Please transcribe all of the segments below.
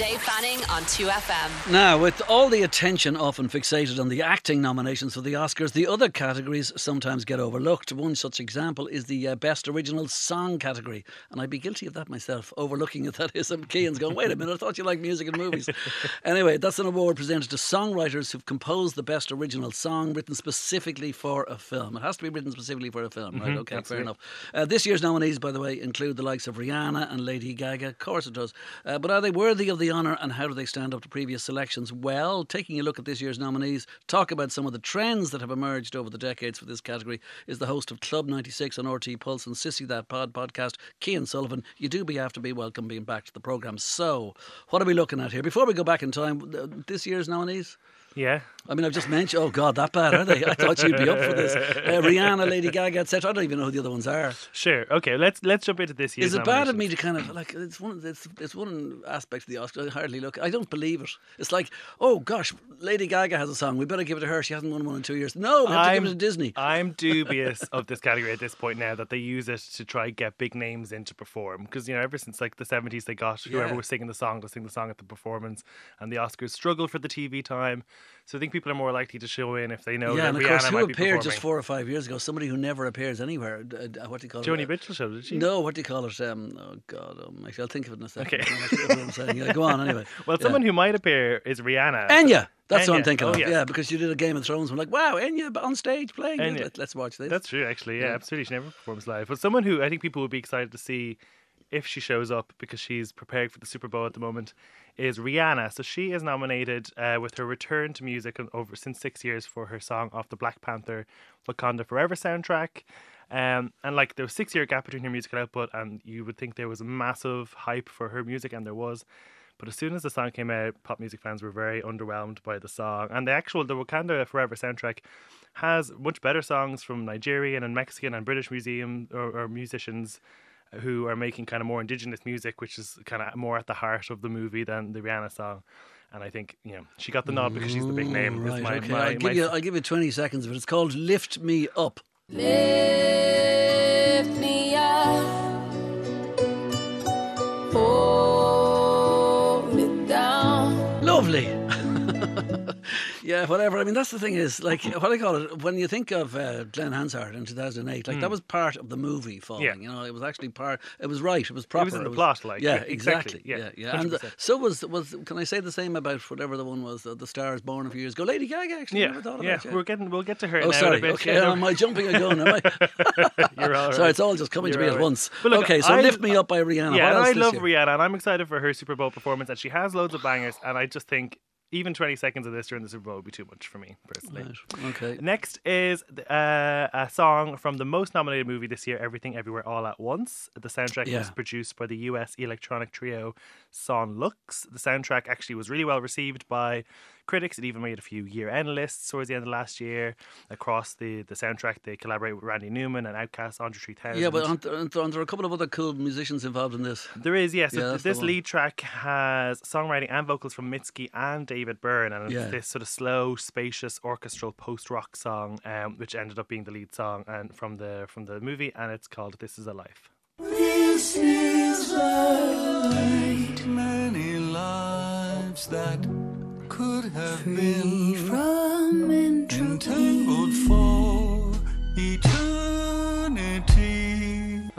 Dave Fanning on 2FM. Now, with all the attention often fixated on the acting nominations for the Oscars, the other categories sometimes get overlooked. One such example is the uh, Best Original Song category. And I'd be guilty of that myself, overlooking it. That is, and Keane's going, wait a minute, I thought you liked music and movies. anyway, that's an award presented to songwriters who've composed the best original song written specifically for a film. It has to be written specifically for a film, right? Okay, fair enough. Uh, this year's nominees, by the way, include the likes of Rihanna and Lady Gaga. Of course it does. Uh, but are they worthy of the honour and how do they stand up to previous selections? Well, taking a look at this year's nominees, talk about some of the trends that have emerged over the decades for this category is the host of Club 96 on RTÉ Pulse and Sissy That Pod podcast, Kean Sullivan. You do be to be welcome being back to the programme. So, what are we looking at here? Before we go back in time, this year's nominees? Yeah. I mean, I've just mentioned. Oh God, that bad are they? I thought you'd be up for this. Uh, Rihanna, Lady Gaga, etc. I don't even know who the other ones are. Sure. Okay. Let's let's jump into this Is it bad of me to kind of like it's one it's, it's one aspect of the Oscars I hardly look I don't believe it. It's like, oh gosh, Lady Gaga has a song. We better give it to her. She hasn't won one in two years. No, we have to give it to Disney. I'm dubious of this category at this point now that they use it to try and get big names in to perform because you know ever since like the 70s they got whoever Yeah. was singing the song to sing the song at the performance and the Oscars struggled for the TV time so I think people are more likely to show in if they know yeah, that and of Rihanna course, who appeared just four or five years ago? Somebody who never appears anywhere. Uh, uh, what do you call Joni it? Mitchell show did she? No, what do you call it? Um, oh God, um, actually, I'll think of it in a second. Okay. I forget what I'm saying. Yeah, go on anyway. Well, Yeah. someone who might appear is Rihanna. Enya. That's what I'm thinking Oh, of. yes. Yeah, because you did a Game of Thrones. I'm like, wow, Enya on stage playing. Enya. Let, let's watch this. That's true, actually. Yeah, Yeah. absolutely. She never performs live. But someone who I think people would be excited to see if she shows up because she's prepared for the Super Bowl at the moment is Rihanna. So she is nominated uh, with her return to music over since six years for her song off the Black Panther Wakanda Forever soundtrack. Um, and like there was six year gap between her musical output, and you would think there was a massive hype for her music, and there was. But as soon as the song came out, pop music fans were very underwhelmed by the song. And the actual the Wakanda Forever soundtrack has much better songs from Nigerian and Mexican and British museum or, or musicians who are making kind of more indigenous music, which is kind of more at the heart of the movie than the Rihanna song. And I think you know she got the nod because she's the big name. is Right, my- okay. my- I'll, give my- you, I'll give you 20 seconds but. It's called Lift Me Up. Lift me up, yeah, whatever. I mean, that's the thing is, like, what do I call it? When you think of uh, Glen Hansard in 2008, like, that was part of the movie falling. Hmm. Yeah. You know, it was actually part, it was right. It was proper. It was in the plot, like, yeah, yeah, exactly, exactly. yeah, yeah. And uh, so was, was, can I say the same about whatever the one was, uh, The Stars Born a few years ago? Lady Gaga, actually. yeah, never thought yeah, about we're getting we'll get to her Oh, now. sorry. in a bit. Okay, Yeah, am I jumping a gun? Am I? you're all Sorry, it's all just coming to You're me all at once. Look, okay, so I- Lift Me Up by Rihanna. Yeah, I love? Rihanna, and I'm excited for her Super Bowl performance, and she has loads of bangers. And I just think even 20 seconds of this during the Super Bowl would be too much for me personally. Right, Okay. Next is uh, a song from the most nominated movie this year, Everything Everywhere All at Once. The soundtrack Yeah. was produced by the US electronic trio Son Lux. The soundtrack actually was really well received by critics. It even made a few year end lists towards the end of last year. Across the, the soundtrack, they collaborate with Randy Newman and Outkast, Andre 3000. Yeah, but aren't there, aren't there- aren't there a couple of other cool musicians involved in this? There is, yes. Yeah, so that's this lead track has songwriting and vocals from Mitski and David Byrne, and Yeah. it's this sort of slow, spacious, orchestral post-rock song, um, which ended up being the lead song and from the from the movie, and it's called "This Is a Life." This is a light. Many lives that could have been From entangled for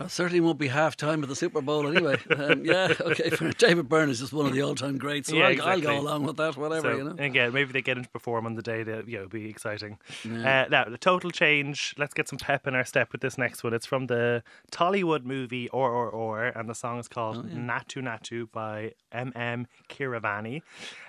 That certainly won't be half time at the Super Bowl anyway. Um, yeah, okay. David Byrne is just one of the all time greats, so Yeah, I'll, I'll go along with that, whatever, So, you know. again, maybe they get him to perform on the day that you know be exciting. Uh, now, the total change. Let's get some pep in our step with this next one. It's from the Tollywood movie RRR, and the song is called Oh, Natu Natu by M M Kiravani.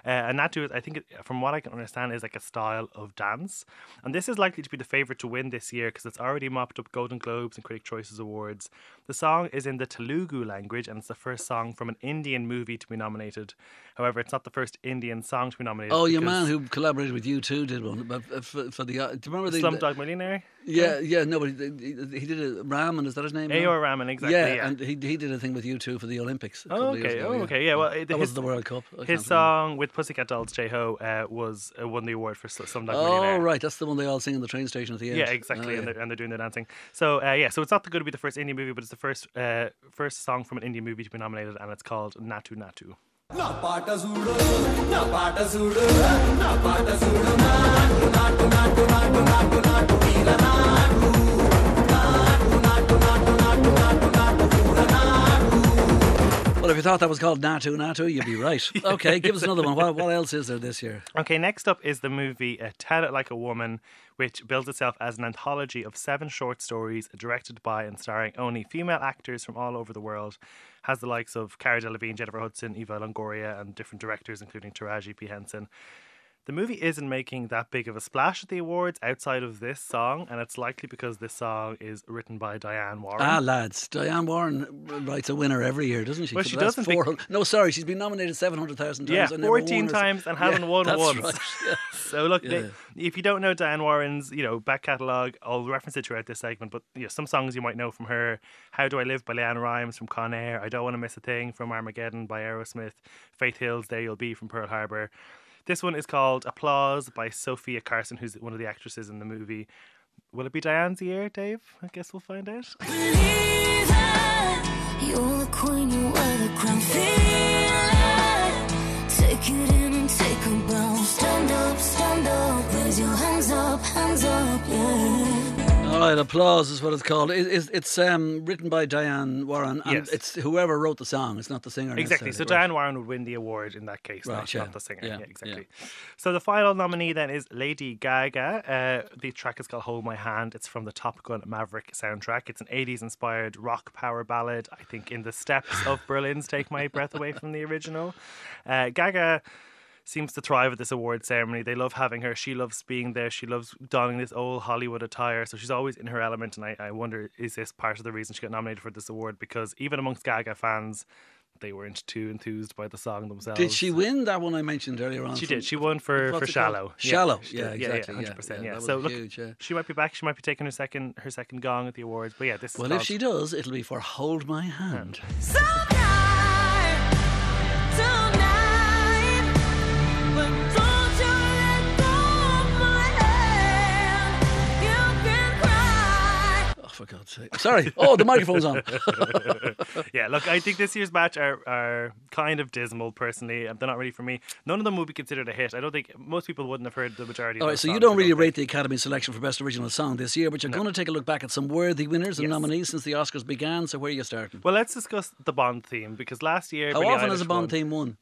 Uh, and Natu, is, I think, from what I can understand, is like a style of dance, and this is likely to be the favorite to win this year because it's already mopped up Golden Globes and Critic Choices awards. The song is in the Telugu language, and it's the first song from an Indian movie to be nominated. However, it's not the first Indian song to be nominated. Oh, your man who collaborated with U2 did one, but uh, for, for the. Uh, do you remember the Slumdog Millionaire? Yeah, yeah, no, but he, he did a Raman, is that his name? A. R. Rahman, exactly. Yeah, yeah, and he he did a thing with U2 for the Olympics. oh, okay, ago, oh, okay, yeah. Well, it, that his, was the World Cup. I his song with Pussycat Dolls, Jai Ho, uh, was uh, won the award for some. Dog oh, right, that's the one they all sing in the train station at the end. Yeah, exactly, oh, and, they're, and they're doing the dancing. So uh, yeah, so it's not going to be the first Indian movie, but it's the first uh, first song from an Indian movie to be nominated, and it's called Natu Natu. నా పాట చూడు నా if you thought that was called Natu Natu, you'd be right. Okay, give us another one. What, what else is there this year? Okay, next up is the movie uh, Tell It Like a Woman, which builds itself as an anthology of seven short stories directed by and starring only female actors from all over the world. Has the likes of Cara Delevingne, Jennifer Hudson, Eva Longoria, and different directors, including Taraji P. Henson. The movie isn't making that big of a splash at the awards outside of this song, and it's likely because this song is written by Diane Warren. Ah, lads, Diane Warren writes a winner every year, doesn't she? Well, she doesn't No, sorry, she's been nominated 700,000 times. Yeah, and 14 times and haven't won that's once. right, yeah. So look, they- if you don't know Diane Warren's, you know, back catalogue, I'll reference it throughout this segment. But you know, some songs you might know from her: "How Do I Live" by LeAnn Rimes from Con Air, "I Don't Want to Miss a Thing" from Armageddon by Aerosmith, "Faith Hill's There You'll Be" from Pearl Harbor. This one is called "Applause" by Sofia Carson, who's one of the actresses in the movie. Will it be Diane's year, Dave? I guess we'll find out. Right, applause is what it's called. It, it's it's um, written by Diane Warren, and Yes. it's whoever wrote the song. It's not the singer. Exactly. So right. Diane Warren would win the award in that case, Right, not, yeah. not the singer. Yeah, Yeah, exactly. yeah. So the final nominee then is Lady Gaga. Uh, the track is called "Hold My Hand." It's from the Top Gun Maverick soundtrack. It's an '80s inspired rock power ballad. I think in the steps of Berlin's "Take My Breath Away" from the original. Uh, Gaga seems to thrive at this award ceremony. They love having her. She loves being there. She loves donning this old Hollywood attire. So she's always in her element. And I, I wonder, is this part of the reason she got nominated for this award? Because even amongst Gaga fans, they weren't too enthused by the song themselves. Did she win that one I mentioned earlier on? She did. She won for, for? Shallow. Shallow. Yeah, did. exactly. Yeah, percent. yeah, Yeah. that So was look, huge, yeah. she might be back. She might be taking her second her second gong at the awards. But yeah, this. Well, if she does, it'll be for Hold My Hand. Oh, Sorry. Oh, the microphone's on. yeah, look, I think this year's match are, are kind of dismal. Personally, um, they're not really for me. None of them would be considered a hit. I don't think most people wouldn't have heard the majority. All of right, those so you songs, don't I really think. rate the Academy selection for Best Original Song this year, but you're going to take a look back at some worthy winners and Yes. nominees since the Oscars began. So where are you starting? Well, let's discuss the Bond theme because last year. How Billie often has a Bond won. theme won?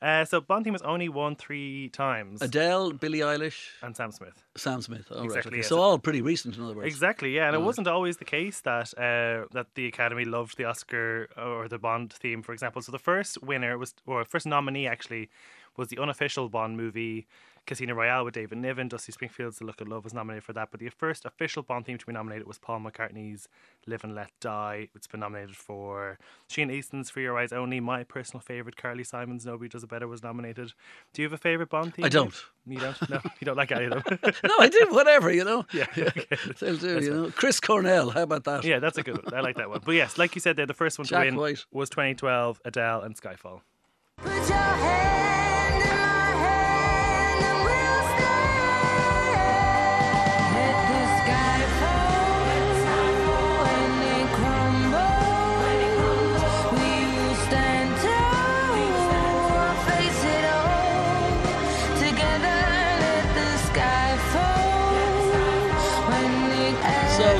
Uh, so Bond theme has only won three times. Adele, Billie Eilish, and Sam Smith. Sam Smith. All right, Exactly, okay. yes. So all pretty recent, in other words. Exactly, yeah, and it wasn't always the case that uh, that the Academy loved the Oscar or the Bond theme, for example. So the first winner was, or first nominee actually, was the unofficial Bond movie Casino Royale with David Niven. Dusty Springfield's The Look of Love was nominated for that, but the first official Bond theme to be nominated was Paul McCartney's Live and Let Die. It's been nominated for Sheena Easton's For Your Eyes Only. My personal favorite, Carly Simon's Nobody Does It Better was nominated. Do you have a favorite Bond theme? I don't. You don't? No, you don't like any of them. no, I do. Whatever, you know. yeah, okay. They'll do, you know. Chris Cornell. How about that? Yeah, that's a good one. I like that one. But yes, like you said there, the first one Jack to win White. was 2012, Adele and Skyfall.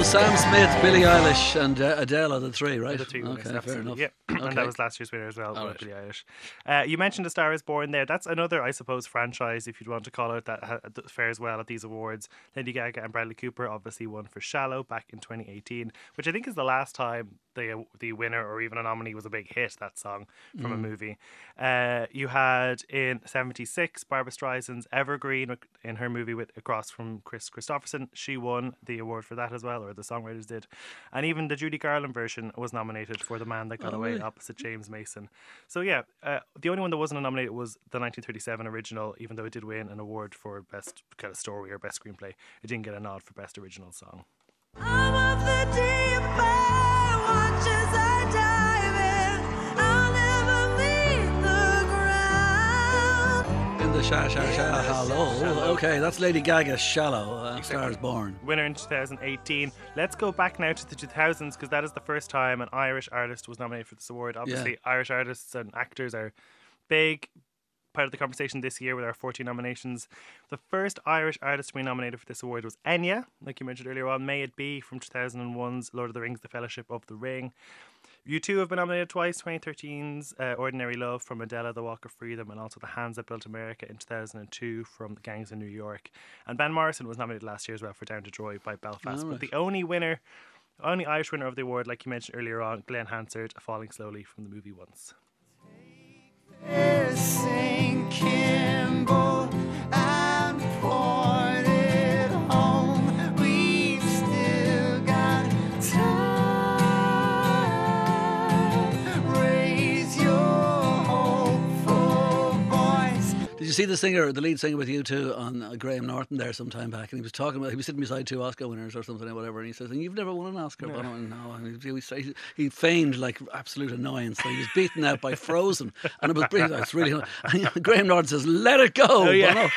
Sam Smith, Billie Eilish, and uh, Adele are the three, right? The three winners, okay, fair absolutely. enough. Yeah, and that was last year's winner as well, right. Billie Eilish. Uh, you mentioned *The Star Is Born there. That's another, I suppose, franchise, if you'd want to call it, that ha- that fares well at these awards. Lady Gaga and Bradley Cooper obviously won for Shallow back in 2018, which I think is the last time the the winner or even a nominee was a big hit. That song from a Mm. movie. Uh, you had in '76 Barbra Streisand's Evergreen in her movie with Across from Kris Kristofferson. She won the award for that as well, or the songwriters did. And even the Judy Garland version was nominated for The Man That Got Oh, Away really? opposite James Mason. So yeah, uh, the only one that wasn't nominated was the 1937 original, even though it did win an award for best kind of story or best screenplay. It didn't get a nod for best original song. The sha sha sha hello. Okay, that's Lady Gaga's Shallow. Uh, Stars Born. Winner in 2018. Let's go back now to the 2000s because that is the first time an Irish artist was nominated for this award. Obviously, Irish artists and actors are big part of the conversation this year with our 14 nominations. The first Irish artist to be nominated for this award was Enya, like you mentioned earlier on. May It Be from 2001's Lord of the Rings, The Fellowship of the Ring. U2 have been nominated twice 2013's uh, Ordinary Love from Adele, The Walk of Freedom, and also The Hands That Built America in 2002 from The Gangs in New York. And Van Morrison was nominated last year as well for Down to Joy by Belfast. All But the only winner, only Irish winner of the award, like you mentioned earlier on, Glen Hansard, Falling Slowly from the movie Once. See the singer, the lead singer with U2 on uh, Graham Norton there some time back? And he was talking about, he was sitting beside two Oscar winners or something or whatever. And he says, and you've never won an Oscar? But I went, no. And he, he, he feigned like absolute annoyance. So he was beaten out by Frozen. And it was brilliant. It's really, and Graham Norton says, let it go. Oh, yeah. Bono.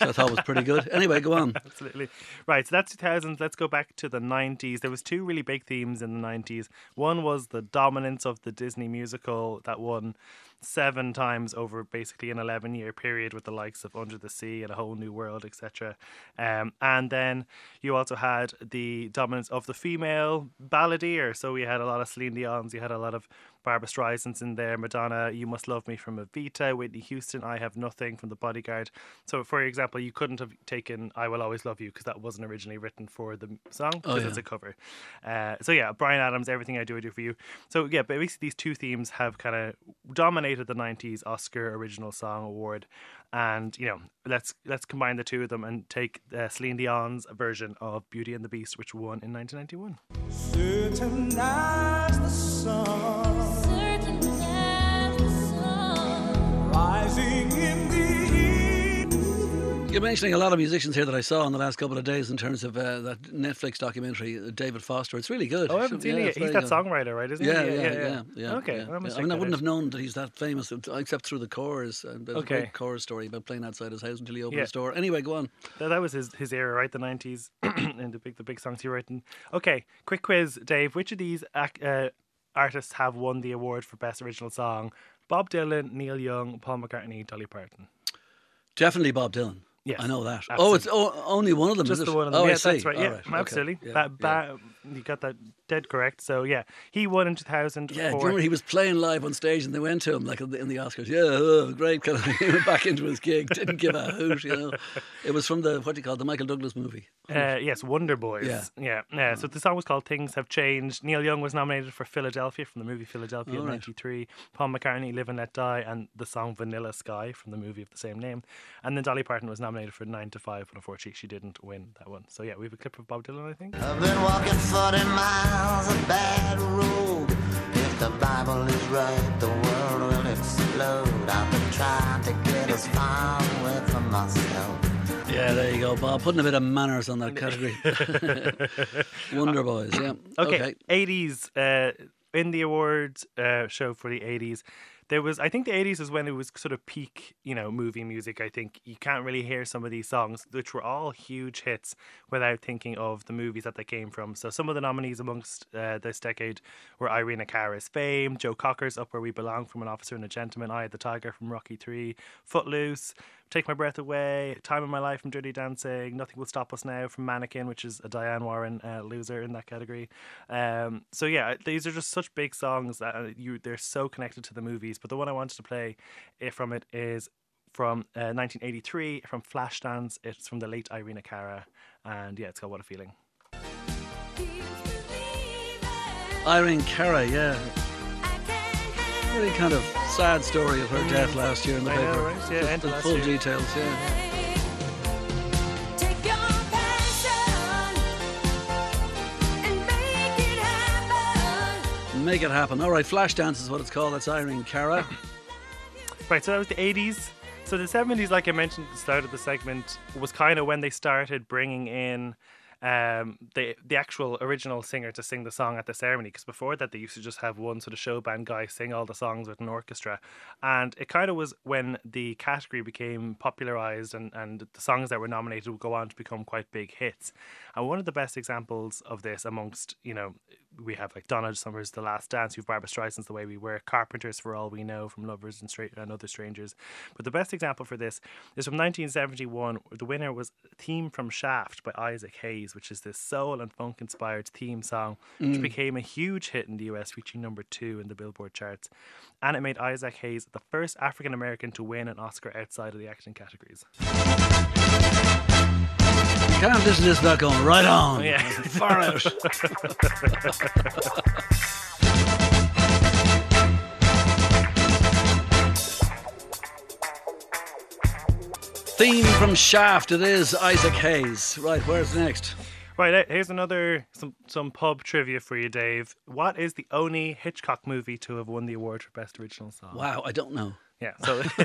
So I thought it was pretty good. Anyway, go on. Absolutely. Right, so that's 2000s. Let's go back to the 90s. There was two really big themes in the 90s. One was the dominance of the Disney musical that won seven times over basically an 11 year period with the likes of Under the Sea and A Whole New World, etc. Um, and then you also had the dominance of the female balladeer. So we had a lot of Celine Dion's, you had a lot of Barbra Streisand's in there, Madonna, You Must Love Me from Evita, Whitney Houston, I Have Nothing from The Bodyguard. So, for example, you couldn't have taken I Will Always Love You because that wasn't originally written for the song because yeah. it's a cover. Uh, so, yeah, Bryan Adams, Everything I Do, I Do For You. So, yeah, but basically these two themes have kind of dominated the 90s Oscar Original Song Award. And, you know, let's let's combine the two of them and take uh, Celine Dion's version of Beauty and the Beast, which won in 1991. Certain as the sun Certain as the sun. rising in the. You're mentioning a lot of musicians here that I saw in the last couple of days in terms of uh, that Netflix documentary, uh, David Foster. It's really good. Oh, I haven't seen it. He's that good. songwriter, right? Isn't Yeah, he? yeah, yeah, yeah. Okay, yeah, I yeah. I mean, I wouldn't out. have known that he's that famous except through the chorus. And there's a Okay. great chorus story about playing outside his house until he opened his door. Anyway, go on. That, that was his, his era, right? The nineties and the big the big songs he written. Okay, quick quiz, Dave. Which of these ac- uh, artists have won the award for best original song? Bob Dylan, Neil Young, Paul McCartney, Dolly Parton. Definitely Bob Dylan. Yes, I know that. Oh, it's o- only one of them. Just is the it? one of them. Oh, yeah, I see. that's right. Yeah, okay. absolutely. Yeah, that yeah. you got that dead correct. So yeah, he won in two thousand Yeah, do you remember he was playing live on stage and they went to him like in the, in the Oscars? Yeah, oh, great. Kind of, he went back into his gig, didn't give a hoot, you know. It was from the, what do you call it, the Michael Douglas movie. Uh, yes, Wonder Boys. Yeah. yeah, yeah. So the song was called "Things Have Changed." Neil Young was nominated for Philadelphia from the movie Philadelphia in All right. '93. Paul McCartney, "Live and Let Die," and the song "Vanilla Sky" from the movie of the same name. And then Dolly Parton was nominated for Nine to Five, but unfortunately she didn't win that one. So yeah, we have a clip of Bob Dylan, I think. I've been walking 40 miles of bad road. If the Bible is right, the world will explode. I've been trying to get as far away from myself. Yeah, there you go, Bob. Putting a bit of manners on that category. Wonder Boys, yeah. Okay, 80s uh, in the awards uh, show for the 80s. There was, I think, the 80s is when it was sort of peak, you know, movie music. I think you can't really hear some of these songs, which were all huge hits, without thinking of the movies that they came from. So some of the nominees amongst uh, this decade were Irina Cara's Fame, Joe Cocker's Up Where We Belong from An Officer and a Gentleman, Eye of the Tiger from Rocky 3, Footloose, Take My Breath Away, Time of My Life from Dirty Dancing, Nothing Will Stop Us Now from Mannequin, which is a Diane Warren uh, loser in that category. Um, so yeah, these are just such big songs that uh, you they're so connected to the movies. But the one I wanted to play eh, from it is from uh, 1983 from Flashdance. It's from the late Irina Cara, and yeah, it's called What a Feeling. Irene Cara, yeah. Really kind of sad story of her death last year in the I know, paper. right? Yeah, Just the full year. details, yeah. Make it happen. All right, Flashdance is what it's called. That's Irene Cara. Right, so that was the 80s. So the 70s, like I mentioned at the start of the segment, was kind of when they started bringing in um, the the actual original singer to sing the song at the ceremony. Because before that, they used to just have one sort of show band guy sing all the songs with an orchestra. And it kind of was when the category became popularized and, and the songs that were nominated would go on to become quite big hits. And one of the best examples of this amongst, you know, we have like Donna Summer's The Last Dance, you've Barbra Streisand's The Way We Were, Carpenters for All We Know from Lovers and, Stra- and Other Strangers. But the best example for this is from 1971. The winner was theme from Shaft by Isaac Hayes, which is this soul and funk inspired theme song, which mm. became a huge hit in the US, reaching number two in the Billboard charts. And it made Isaac Hayes the first African American to win an Oscar outside of the acting categories. You can't listen to going right on. Yeah. Far out. Theme from Shaft. It is Isaac Hayes. Right, where's next? Right, here's another some some pub trivia for you, Dave. What is the only Hitchcock movie to have won the award for best original song? Wow, I don't know. Yeah, so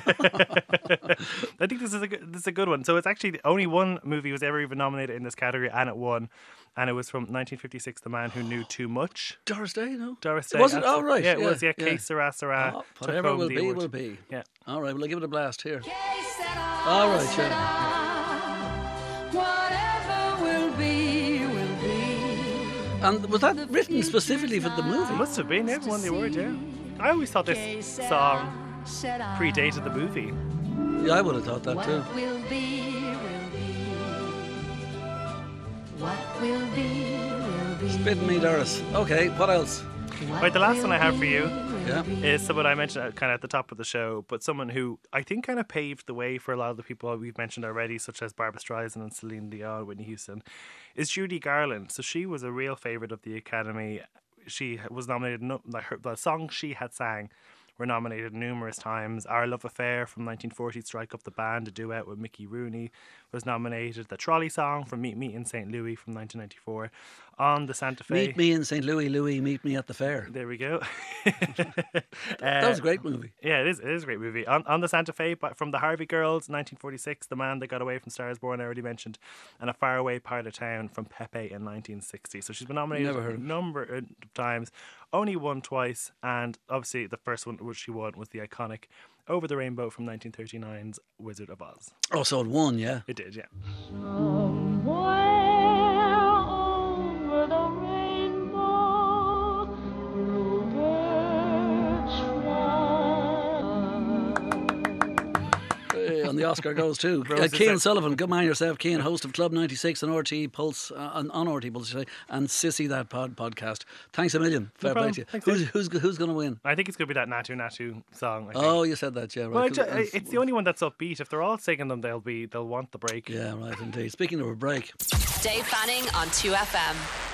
I think this is a good, this is a good one. So it's actually the only one movie was ever even nominated in this category, and it won, and it was from 1956, The Man Who Knew Too Much. Doris Day, no? Doris Day. Was it? absolutely. Oh, right. Yeah, it yeah, was. Yeah, yeah. Que Sera, Sera. Oh, whatever home will be, award. will be. Yeah. All right, well, I'll give it a blast here. All right, yeah. Whatever will be, will be. And was that written specifically for the movie? It Must have been. It won the award. Yeah. I always thought this song predated the movie. Yeah, I would have thought that too. What will be, will be. What will be, will be. Spit me, Doris. Okay, what else? Right, the last one I have for you Yeah. is someone I mentioned uh, kind of at the top of the show, but someone who I think kind of paved the way for a lot of the people we've mentioned already, such as Barbra Streisand and Celine Dion, Whitney Houston, is Judy Garland. So she was a real favorite of the Academy. She was nominated, no, like her, the songs she had sang were nominated numerous times. Our Love Affair from 1940, Strike Up the Band, a duet with Mickey Rooney, was nominated. The Trolley Song from Meet Me in St. Louis from 1994. On the Santa Fe. Meet me in St. Louis, Louis. Meet me at the fair. There we go. That was a uh, great movie. Yeah, it is. It is a great movie. On, on the Santa Fe, but from the Harvey Girls, 1946, The Man That Got Away from Stars Born, I already mentioned, and A Faraway Part of Town from Pepe in 1960. So she's been nominated a number of times, only won twice, and obviously the first one which she won was the iconic Over the Rainbow from 1939's Wizard of Oz. Oh, so it won, yeah. It did, yeah. Somewhere the Oscar goes too. Uh, Roses Kean. Sullivan, good man yourself, Kean, host of Club 96 and RTÉ Pulse, uh, on, on RTÉ Pulse, should I say, and Sissy That Pod podcast. Thanks a million. Fair play to you. Thanks, Who's, who's, who's going to win? I think it's going to be that Natu Natu song. I think. Oh, you said that, yeah. Right. well, I 'cause ju- it's- it's the only one that's upbeat. If they're all singing them, they'll be they'll want the break. Yeah, right, indeed. Speaking of a break, Dave Fanning on 2FM.